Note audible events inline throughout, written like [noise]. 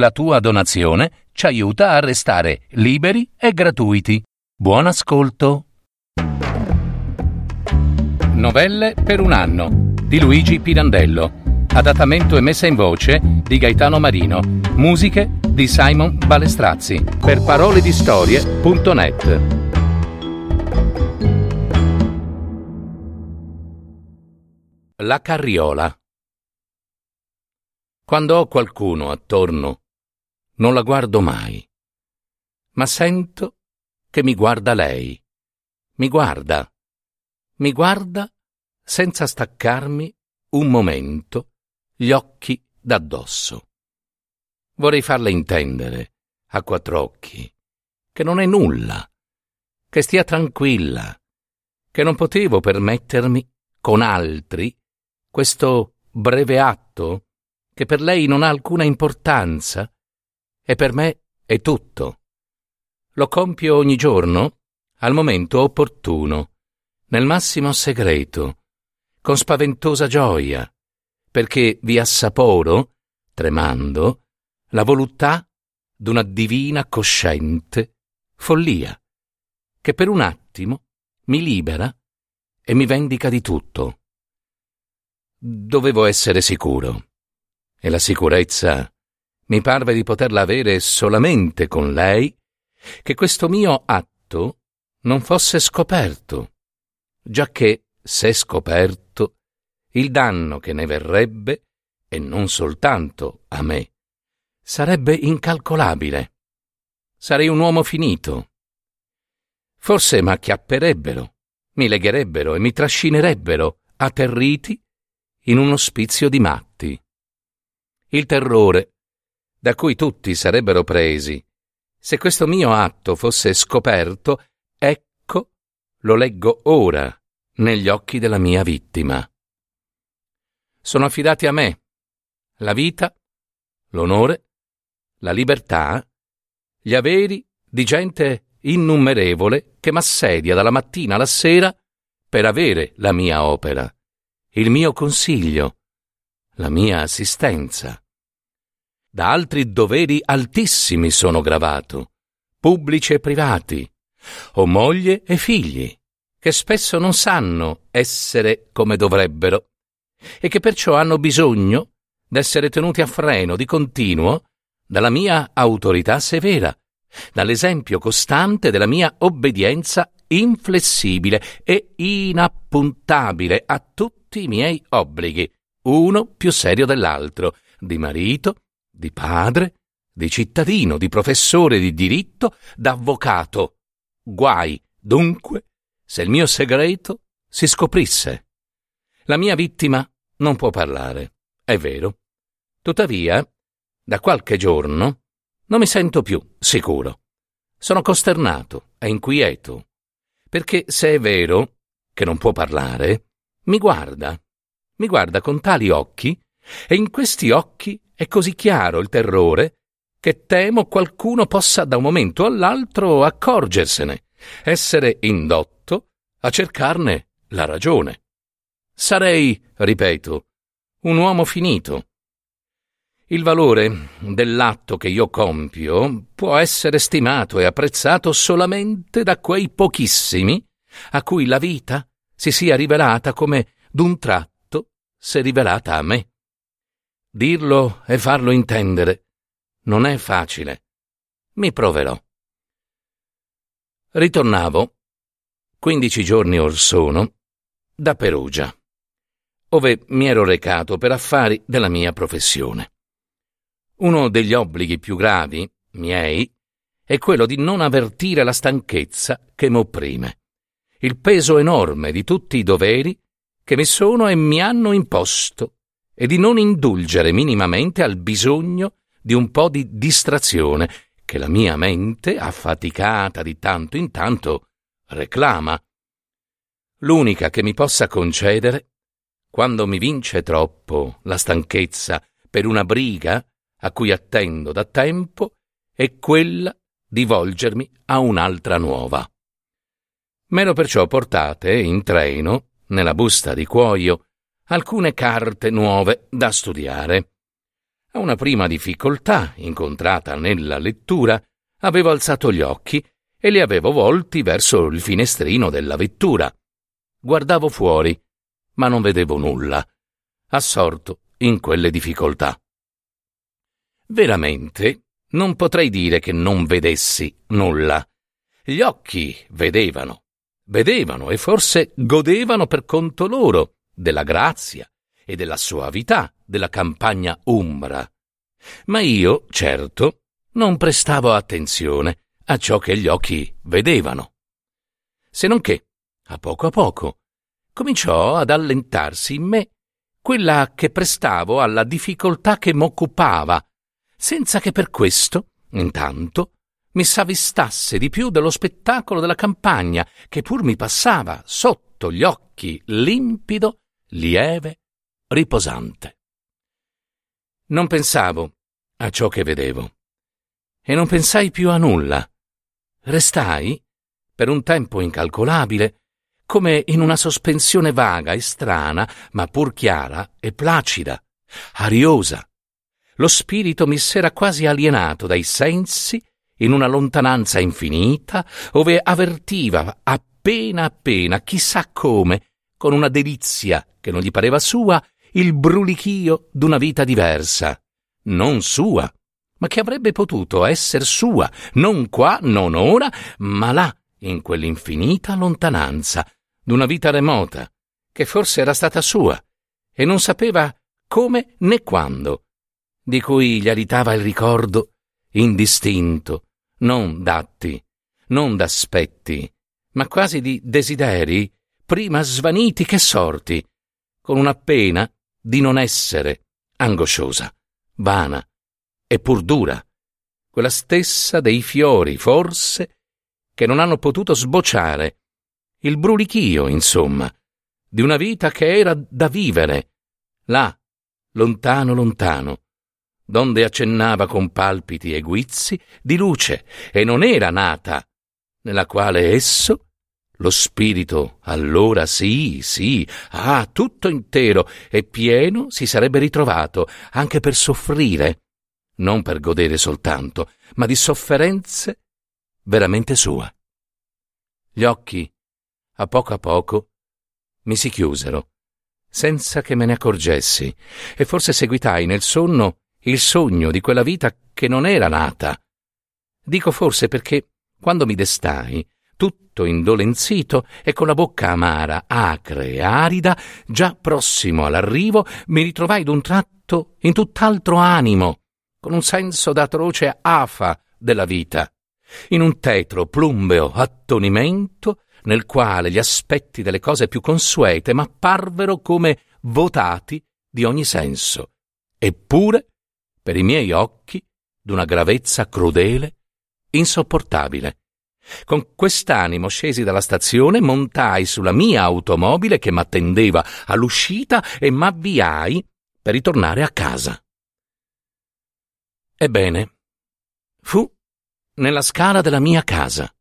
La tua donazione ci aiuta a restare liberi e gratuiti. Buon ascolto. Novelle per un anno di Luigi Pirandello. Adattamento e messa in voce di Gaetano Marino. Musiche di Simon Balestrazzi. Per parole di storie.net. La carriola. Quando ho qualcuno attorno, non la guardo mai, ma sento che mi guarda lei. Mi guarda, mi guarda senza staccarmi un momento gli occhi d'addosso. Vorrei farle intendere, a quattro occhi, che non è nulla, che stia tranquilla, che non potevo permettermi, con altri, questo breve atto che per lei non ha alcuna importanza e per me è tutto. Lo compio ogni giorno al momento opportuno, nel massimo segreto, con spaventosa gioia, perché vi assaporo, tremando, la voluttà d'una divina cosciente follia, che per un attimo mi libera e mi vendica di tutto. Dovevo essere sicuro e la sicurezza mi parve di poterla avere solamente con lei, che questo mio atto non fosse scoperto, giacché, se scoperto, il danno che ne verrebbe, e non soltanto a me, sarebbe incalcolabile. Sarei un uomo finito. Forse m'acchiapperebbero, mi legherebbero e mi trascinerebbero, atterriti, in un ospizio di matti il terrore, da cui tutti sarebbero presi. Se questo mio atto fosse scoperto, ecco, lo leggo ora negli occhi della mia vittima. Sono affidati a me la vita, l'onore, la libertà, gli averi di gente innumerevole che m'assedia dalla mattina alla sera per avere la mia opera, il mio consiglio, la mia assistenza. Da altri doveri altissimi sono gravato, pubblici e privati, ho moglie e figli, che spesso non sanno essere come dovrebbero, e che perciò hanno bisogno d'essere tenuti a freno di continuo dalla mia autorità severa, dall'esempio costante della mia obbedienza inflessibile e inappuntabile a tutti i miei obblighi, uno più serio dell'altro, di marito, di padre, di cittadino, di professore di diritto, d'avvocato. Guai, dunque, se il mio segreto si scoprisse. La mia vittima non può parlare, è vero. Tuttavia, da qualche giorno non mi sento più sicuro. Sono costernato e inquieto, perché se è vero che non può parlare, mi guarda mi guarda con tali occhi, e in questi occhi è così chiaro il terrore che temo qualcuno possa da un momento all'altro accorgersene, essere indotto a cercarne la ragione. Sarei, ripeto, un uomo finito. Il valore dell'atto che io compio può essere stimato e apprezzato solamente da quei pochissimi a cui la vita si sia rivelata come d'un tratto s'è rivelata a me. Dirlo e farlo intendere non è facile. Mi proverò. Ritornavo, quindici giorni or sono, da Perugia, ove mi ero recato per affari della mia professione. Uno degli obblighi più gravi, miei, è quello di non avvertire la stanchezza che m'opprime, il peso enorme di tutti i doveri che mi sono e mi hanno imposto e di non indulgere minimamente al bisogno di un po' di distrazione che la mia mente, affaticata di tanto in tanto, reclama. L'unica che mi possa concedere, quando mi vince troppo la stanchezza per una briga a cui attendo da tempo, è quella di volgermi a un'altra nuova. M'ero perciò portate in treno nella busta di cuoio alcune carte nuove da studiare. A una prima difficoltà incontrata nella lettura, avevo alzato gli occhi e li avevo volti verso il finestrino della vettura. Guardavo fuori, ma non vedevo nulla, assorto in quelle difficoltà. Veramente non potrei dire che non vedessi nulla. Gli occhi vedevano, vedevano e forse godevano per conto loro della grazia e della soavità della campagna umbra. Ma io, certo, non prestavo attenzione a ciò che gli occhi vedevano. Se non che, a poco a poco, cominciò ad allentarsi in me quella che prestavo alla difficoltà che m'occupava, senza che per questo, intanto, mi s'avvistasse di più dello spettacolo della campagna, che pur mi passava sotto gli occhi limpido, lieve, riposante. Non pensavo a ciò che vedevo e non pensai più a nulla. Restai, per un tempo incalcolabile, come in una sospensione vaga e strana, ma pur chiara e placida, ariosa. Lo spirito mi s'era quasi alienato dai sensi in una lontananza infinita, ove avvertiva appena appena, chissà come, con una delizia che non gli pareva sua, il brulichio d'una vita diversa, non sua, ma che avrebbe potuto esser sua, non qua, non ora, ma là, in quell'infinita lontananza, d'una vita remota, che forse era stata sua, e non sapeva come né quando, di cui gli alitava il ricordo indistinto, non d'atti, non d'aspetti, ma quasi di desideri prima svaniti che sorti, con una pena di non essere angosciosa, vana e pur dura, quella stessa dei fiori, forse, che non hanno potuto sbocciare, il brulichio, insomma, di una vita che era da vivere, là, lontano, lontano, donde accennava con palpiti e guizzi di luce, e non era nata, nella quale esso lo spirito, allora sì, sì, ah, tutto intero e pieno si sarebbe ritrovato, anche per soffrire, non per godere soltanto, ma di sofferenze veramente sua. Gli occhi, a poco a poco, mi si chiusero, senza che me ne accorgessi, e forse seguitai nel sonno il sogno di quella vita che non era nata. Dico forse perché, quando mi destai, tutto indolenzito e con la bocca amara, acre e arida, già prossimo all'arrivo, mi ritrovai d'un tratto in tutt'altro animo, con un senso d'atroce afa della vita, in un tetro plumbeo attonimento nel quale gli aspetti delle cose più consuete m'apparvero come votati di ogni senso, eppure, per i miei occhi, d'una gravezza crudele, insopportabile. Con quest'animo scesi dalla stazione, montai sulla mia automobile che m'attendeva all'uscita e m'avviai per ritornare a casa. Ebbene, fu nella scala della mia casa.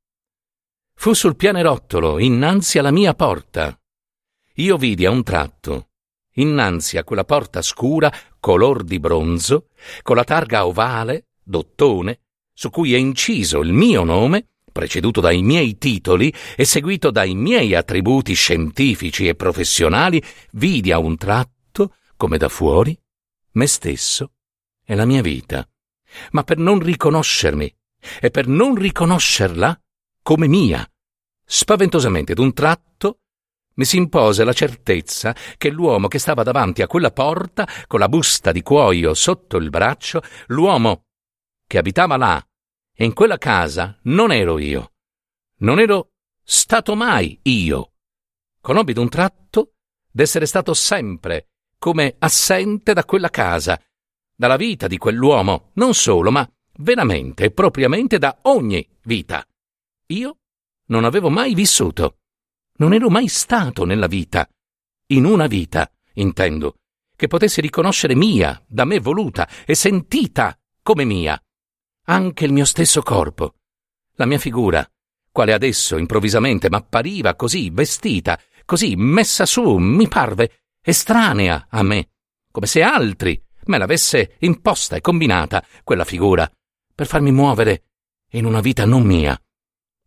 Fu sul pianerottolo, innanzi alla mia porta. Io vidi a un tratto, innanzi a quella porta scura, color di bronzo, con la targa ovale, d'ottone, su cui è inciso il mio nome, preceduto dai miei titoli e seguito dai miei attributi scientifici e professionali, vidi a un tratto, come da fuori, me stesso e la mia vita. Ma per non riconoscermi e per non riconoscerla come mia, spaventosamente d'un tratto mi si impose la certezza che l'uomo che stava davanti a quella porta, con la busta di cuoio sotto il braccio, l'uomo che abitava là e in quella casa non ero io. Non ero stato mai io. Conobbi d'un tratto d'essere stato sempre come assente da quella casa, dalla vita di quell'uomo, non solo, ma veramente e propriamente da ogni vita. Io non avevo mai vissuto. Non ero mai stato nella vita. In una vita, intendo, che potessi riconoscere mia, da me voluta e sentita come mia anche il mio stesso corpo, la mia figura, quale adesso improvvisamente m'appariva così vestita, così messa su, mi parve estranea a me, come se altri me l'avesse imposta e combinata quella figura, per farmi muovere in una vita non mia,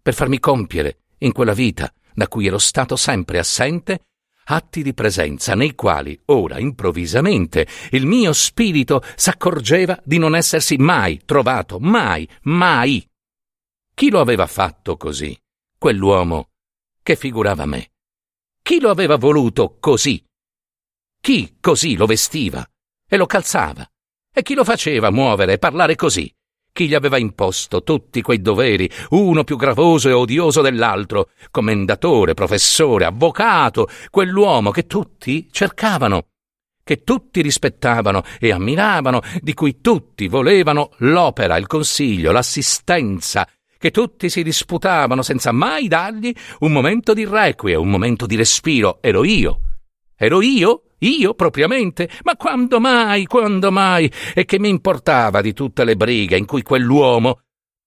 per farmi compiere in quella vita da cui ero stato sempre assente atti di presenza nei quali ora improvvisamente il mio spirito s'accorgeva di non essersi mai trovato, mai, mai. Chi lo aveva fatto così? Quell'uomo che figurava me. Chi lo aveva voluto così? Chi così lo vestiva e lo calzava? E chi lo faceva muovere e parlare così? Chi gli aveva imposto tutti quei doveri, uno più gravoso e odioso dell'altro, commendatore, professore, avvocato, quell'uomo che tutti cercavano, che tutti rispettavano e ammiravano, di cui tutti volevano l'opera, il consiglio, l'assistenza, che tutti si disputavano senza mai dargli un momento di requie, un momento di respiro. Ero io. Ero io io propriamente? Ma quando mai, quando mai? E che mi importava di tutte le brighe in cui quell'uomo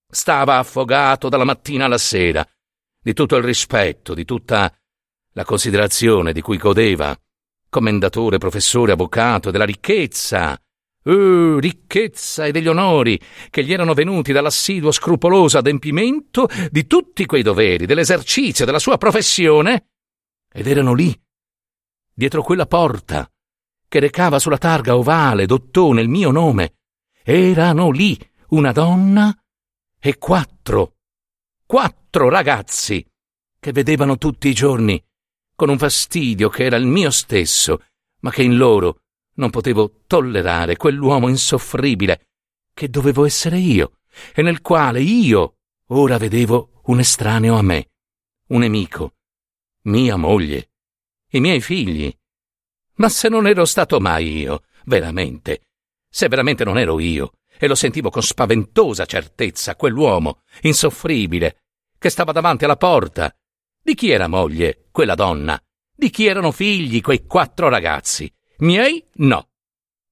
stava affogato dalla mattina alla sera, di tutto il rispetto, di tutta la considerazione di cui godeva, commendatore, professore, avvocato, della ricchezza, uh, ricchezza e degli onori che gli erano venuti dall'assiduo scrupoloso adempimento di tutti quei doveri, dell'esercizio della sua professione, ed erano lì, dietro quella porta che recava sulla targa ovale d'ottone il mio nome. Erano lì una donna e quattro, quattro ragazzi che vedevano tutti i giorni con un fastidio che era il mio stesso, ma che in loro non potevo tollerare quell'uomo insoffribile che dovevo essere io e nel quale io ora vedevo un estraneo a me, un nemico, mia moglie i miei figli. Ma se non ero stato mai io, veramente, se veramente non ero io, e lo sentivo con spaventosa certezza quell'uomo, insoffribile, che stava davanti alla porta. Di chi era moglie, quella donna? Di chi erano figli, quei quattro ragazzi? Miei? No.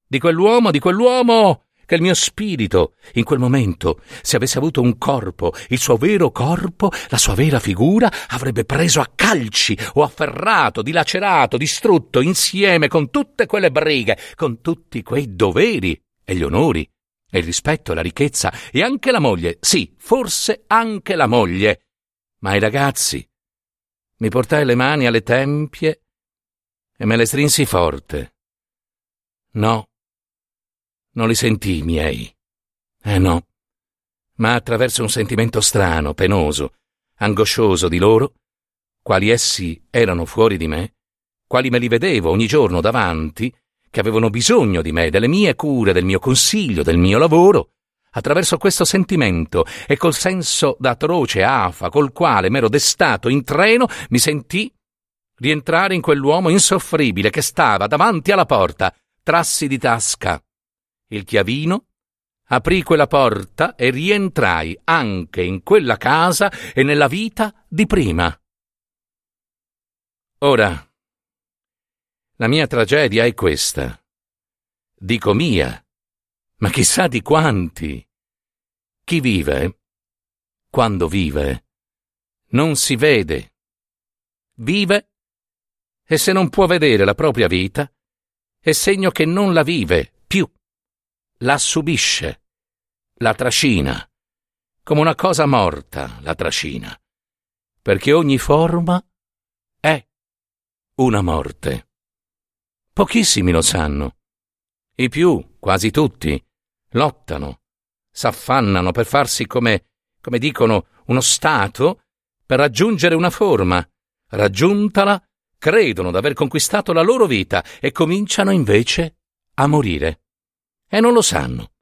Di quell'uomo, di quell'uomo che il mio spirito, in quel momento, se avesse avuto un corpo, il suo vero corpo, la sua vera figura, avrebbe preso a calci o afferrato, dilacerato, distrutto insieme con tutte quelle brighe, con tutti quei doveri e gli onori e il rispetto la ricchezza e anche la moglie, sì, forse anche la moglie. Ma i ragazzi mi portai le mani alle tempie e me le strinsi forte. No, non li sentii miei. Eh no. Ma attraverso un sentimento strano, penoso, angoscioso di loro, quali essi erano fuori di me, quali me li vedevo ogni giorno davanti, che avevano bisogno di me, delle mie cure, del mio consiglio, del mio lavoro, attraverso questo sentimento e col senso d'atroce afa col quale m'ero destato in treno, mi sentii rientrare in quell'uomo insoffribile che stava davanti alla porta, trassi di tasca il chiavino, aprì quella porta e rientrai anche in quella casa e nella vita di prima. Ora, la mia tragedia è questa. Dico mia, ma chissà di quanti. Chi vive, quando vive, non si vede. Vive e se non può vedere la propria vita, è segno che non la vive la subisce, la trascina, come una cosa morta la trascina, perché ogni forma è una morte. Pochissimi lo sanno. I più, quasi tutti, lottano, s'affannano per farsi come, come dicono, uno stato, per raggiungere una forma. Raggiuntala, credono d'aver conquistato la loro vita e cominciano invece a morire. E non lo sanno,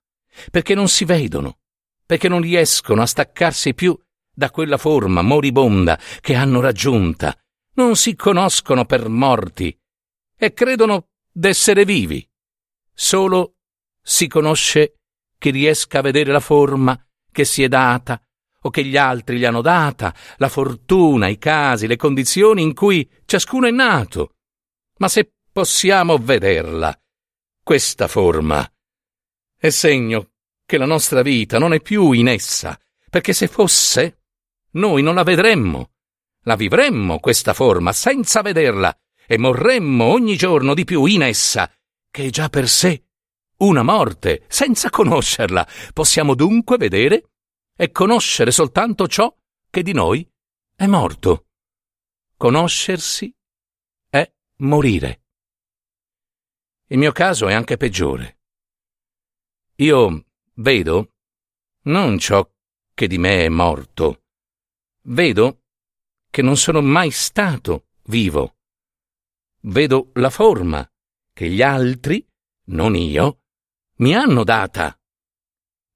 perché non si vedono, perché non riescono a staccarsi più da quella forma moribonda che hanno raggiunta, non si conoscono per morti e credono d'essere vivi. Solo si conosce chi riesca a vedere la forma che si è data o che gli altri gli hanno data, la fortuna, i casi, le condizioni in cui ciascuno è nato. Ma se possiamo vederla, questa forma, è segno che la nostra vita non è più in essa, perché se fosse, noi non la vedremmo. La vivremmo questa forma senza vederla e morremmo ogni giorno di più in essa, che è già per sé una morte, senza conoscerla. Possiamo dunque vedere e conoscere soltanto ciò che di noi è morto. Conoscersi è morire. Il mio caso è anche peggiore. Io vedo non ciò che di me è morto, vedo che non sono mai stato vivo. Vedo la forma che gli altri, non io, mi hanno data.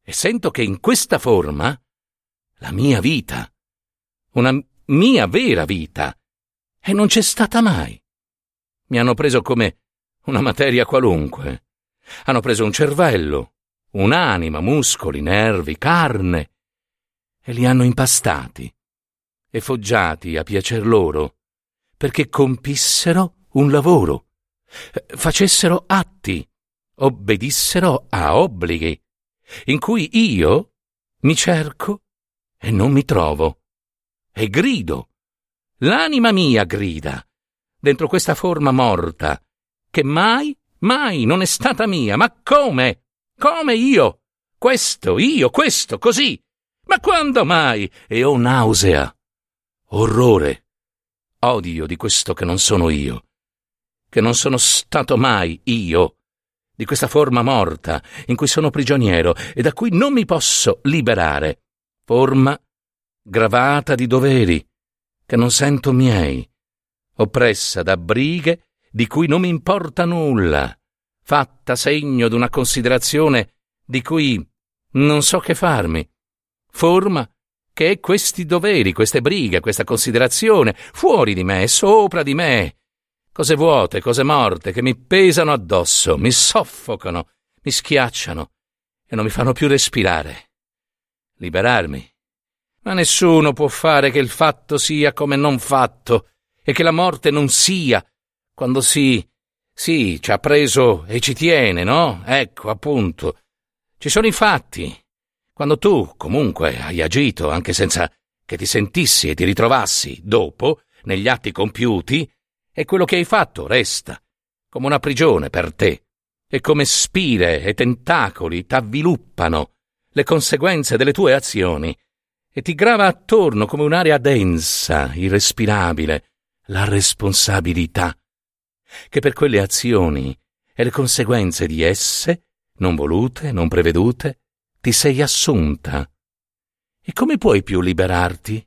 E sento che in questa forma la mia vita, una mia vera vita, e non c'è stata mai. Mi hanno preso come una materia qualunque. Hanno preso un cervello, un'anima, muscoli, nervi, carne, e li hanno impastati e foggiati a piacer loro, perché compissero un lavoro, facessero atti, obbedissero a obblighi, in cui io mi cerco e non mi trovo, e grido L'anima mia grida, dentro questa forma morta, che mai, mai non è stata mia. Ma come? Come io? Questo, io, questo, così. Ma quando mai? E ho nausea, orrore, odio di questo che non sono io, che non sono stato mai io, di questa forma morta in cui sono prigioniero e da cui non mi posso liberare. Forma gravata di doveri, che non sento miei, oppressa da brighe di cui non mi importa nulla, fatta segno d'una considerazione di cui non so che farmi, forma che è questi doveri, queste brighe, questa considerazione, fuori di me, sopra di me, cose vuote, cose morte che mi pesano addosso, mi soffocano, mi schiacciano e non mi fanno più respirare. Liberarmi. Ma nessuno può fare che il fatto sia come non fatto e che la morte non sia, quando si... sì, ci ha preso e ci tiene, no? Ecco, appunto. Ci sono i fatti. Quando tu, comunque, hai agito, anche senza che ti sentissi e ti ritrovassi, dopo, negli atti compiuti, e quello che hai fatto resta, come una prigione per te, e come spire e tentacoli t'avviluppano le conseguenze delle tue azioni e ti grava attorno come un'area densa, irrespirabile, la responsabilità, che per quelle azioni e le conseguenze di esse, non volute, non prevedute, ti sei assunta. E come puoi più liberarti?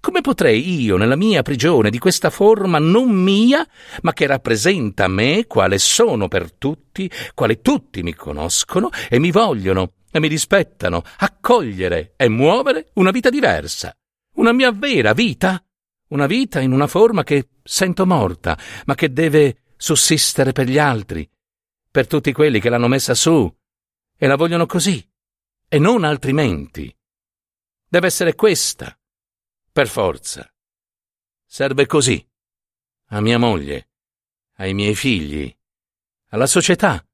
Come potrei io, nella mia prigione di questa forma non mia, ma che rappresenta me, quale sono per tutti, quale tutti mi conoscono e mi vogliono e mi rispettano, accogliere e muovere una vita diversa, una mia vera vita, una vita in una forma che sento morta, ma che deve sussistere per gli altri, per tutti quelli che l'hanno messa su e la vogliono così e non altrimenti. Deve essere questa, per forza. Serve così a mia moglie, ai miei figli, alla società,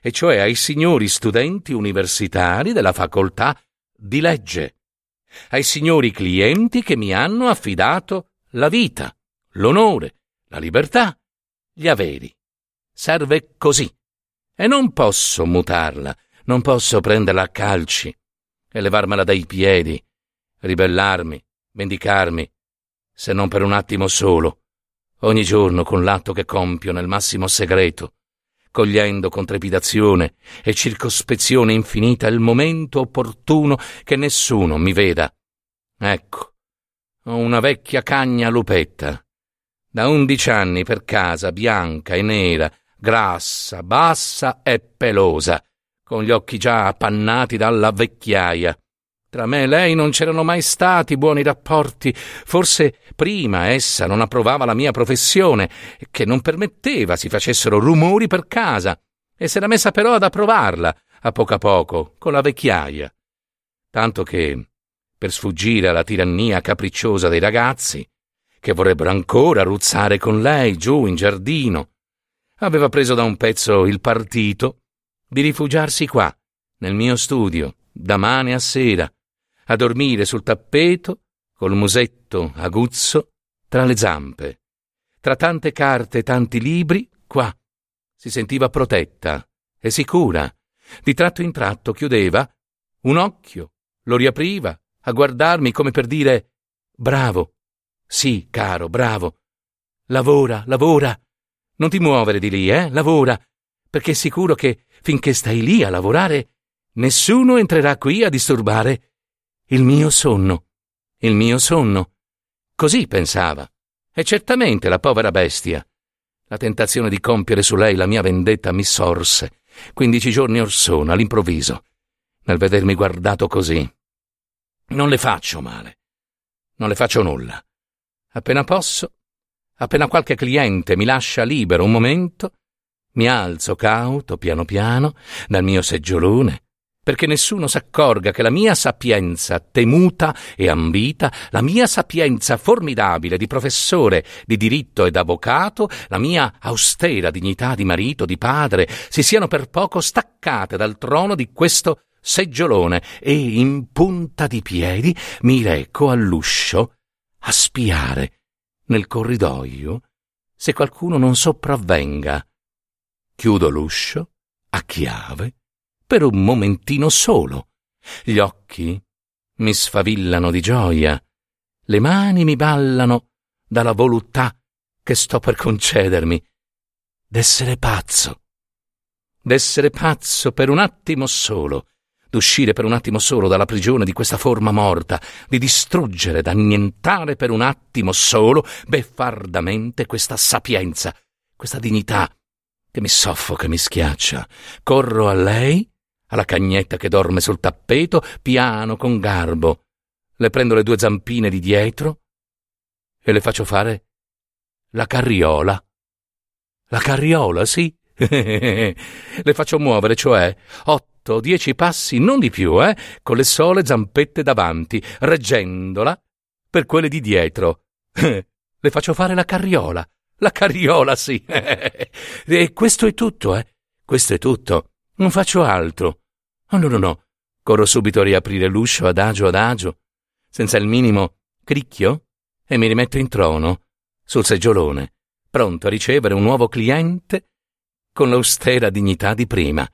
e cioè ai signori studenti universitari della facoltà di legge, ai signori clienti che mi hanno affidato la vita, l'onore, la libertà, gli averi. Serve così. E non posso mutarla, non posso prenderla a calci e levarmela dai piedi, ribellarmi, vendicarmi, se non per un attimo solo, ogni giorno con l'atto che compio nel massimo segreto, cogliendo con trepidazione e circospezione infinita il momento opportuno che nessuno mi veda. Ecco, ho una vecchia cagna lupetta, da undici anni per casa, bianca e nera, grassa, bassa e pelosa, con gli occhi già appannati dalla vecchiaia. Tra me e lei non c'erano mai stati buoni rapporti, forse prima essa non approvava la mia professione, che non permetteva si facessero rumori per casa, e s'era messa però ad approvarla, a poco a poco, con la vecchiaia. Tanto che, per sfuggire alla tirannia capricciosa dei ragazzi, che vorrebbero ancora ruzzare con lei giù in giardino, aveva preso da un pezzo il partito di rifugiarsi qua, nel mio studio, da mane a sera, a dormire sul tappeto, col musetto aguzzo, tra le zampe. Tra tante carte e tanti libri, qua si sentiva protetta, e sicura. Di tratto in tratto chiudeva un occhio, lo riapriva, a guardarmi come per dire Bravo. Sì, caro, bravo. Lavora, lavora. Non ti muovere di lì, eh? Lavora. Perché è sicuro che finché stai lì a lavorare, nessuno entrerà qui a disturbare il mio sonno. Il mio sonno. Così pensava. E certamente la povera bestia. La tentazione di compiere su lei la mia vendetta mi sorse, quindici giorni or sono, all'improvviso, nel vedermi guardato così. Non le faccio male. Non le faccio nulla. Appena posso, appena qualche cliente mi lascia libero un momento, mi alzo cauto, piano piano, dal mio seggiolone, perché nessuno s'accorga che la mia sapienza temuta e ambita, la mia sapienza formidabile di professore di diritto ed avvocato, la mia austera dignità di marito, di padre, si siano per poco staccate dal trono di questo seggiolone e in punta di piedi mi reco all'uscio a spiare nel corridoio se qualcuno non sopravvenga. Chiudo l'uscio a chiave per un momentino solo. Gli occhi mi sfavillano di gioia, le mani mi ballano dalla voluttà che sto per concedermi d'essere pazzo, d'essere pazzo per un attimo solo, d'uscire per un attimo solo dalla prigione di questa forma morta, di distruggere, d'annientare per un attimo solo, beffardamente, questa sapienza, questa dignità che mi soffoca mi schiaccia. Corro a lei alla cagnetta che dorme sul tappeto, piano, con garbo. Le prendo le due zampine di dietro e le faccio fare la carriola. La carriola, sì. [laughs] le faccio muovere, cioè, otto dieci passi, non di più, eh, con le sole zampette davanti, reggendola per quelle di dietro. [laughs] le faccio fare la carriola. La carriola, sì. [laughs] e questo è tutto, eh. Questo è tutto. Non faccio altro. Oh no, no, no. Corro subito a riaprire l'uscio adagio adagio, senza il minimo cricchio, e mi rimetto in trono, sul seggiolone, pronto a ricevere un nuovo cliente con l'austera dignità di prima,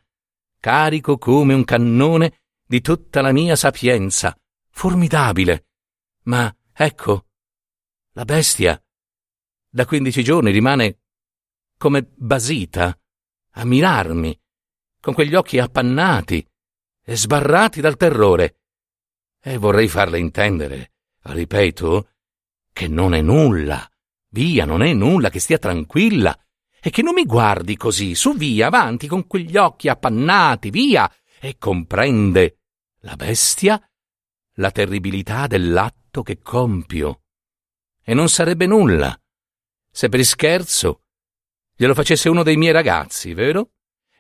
carico come un cannone di tutta la mia sapienza, formidabile. Ma ecco, la bestia da quindici giorni rimane come basita a mirarmi con quegli occhi appannati e sbarrati dal terrore. E vorrei farle intendere, ripeto, che non è nulla. Via, non è nulla, che stia tranquilla. E che non mi guardi così, su via, avanti, con quegli occhi appannati, via, e comprende, la bestia, la terribilità dell'atto che compio. E non sarebbe nulla, se per scherzo glielo facesse uno dei miei ragazzi, vero?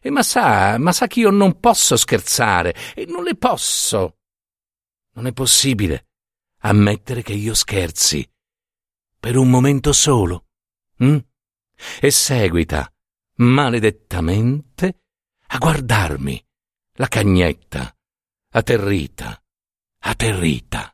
E ma sa, ma sa che io non posso scherzare, e non le posso. Non è possibile ammettere che io scherzi. Per un momento solo. Hm? E seguita, maledettamente, a guardarmi, la cagnetta, atterrita, atterrita.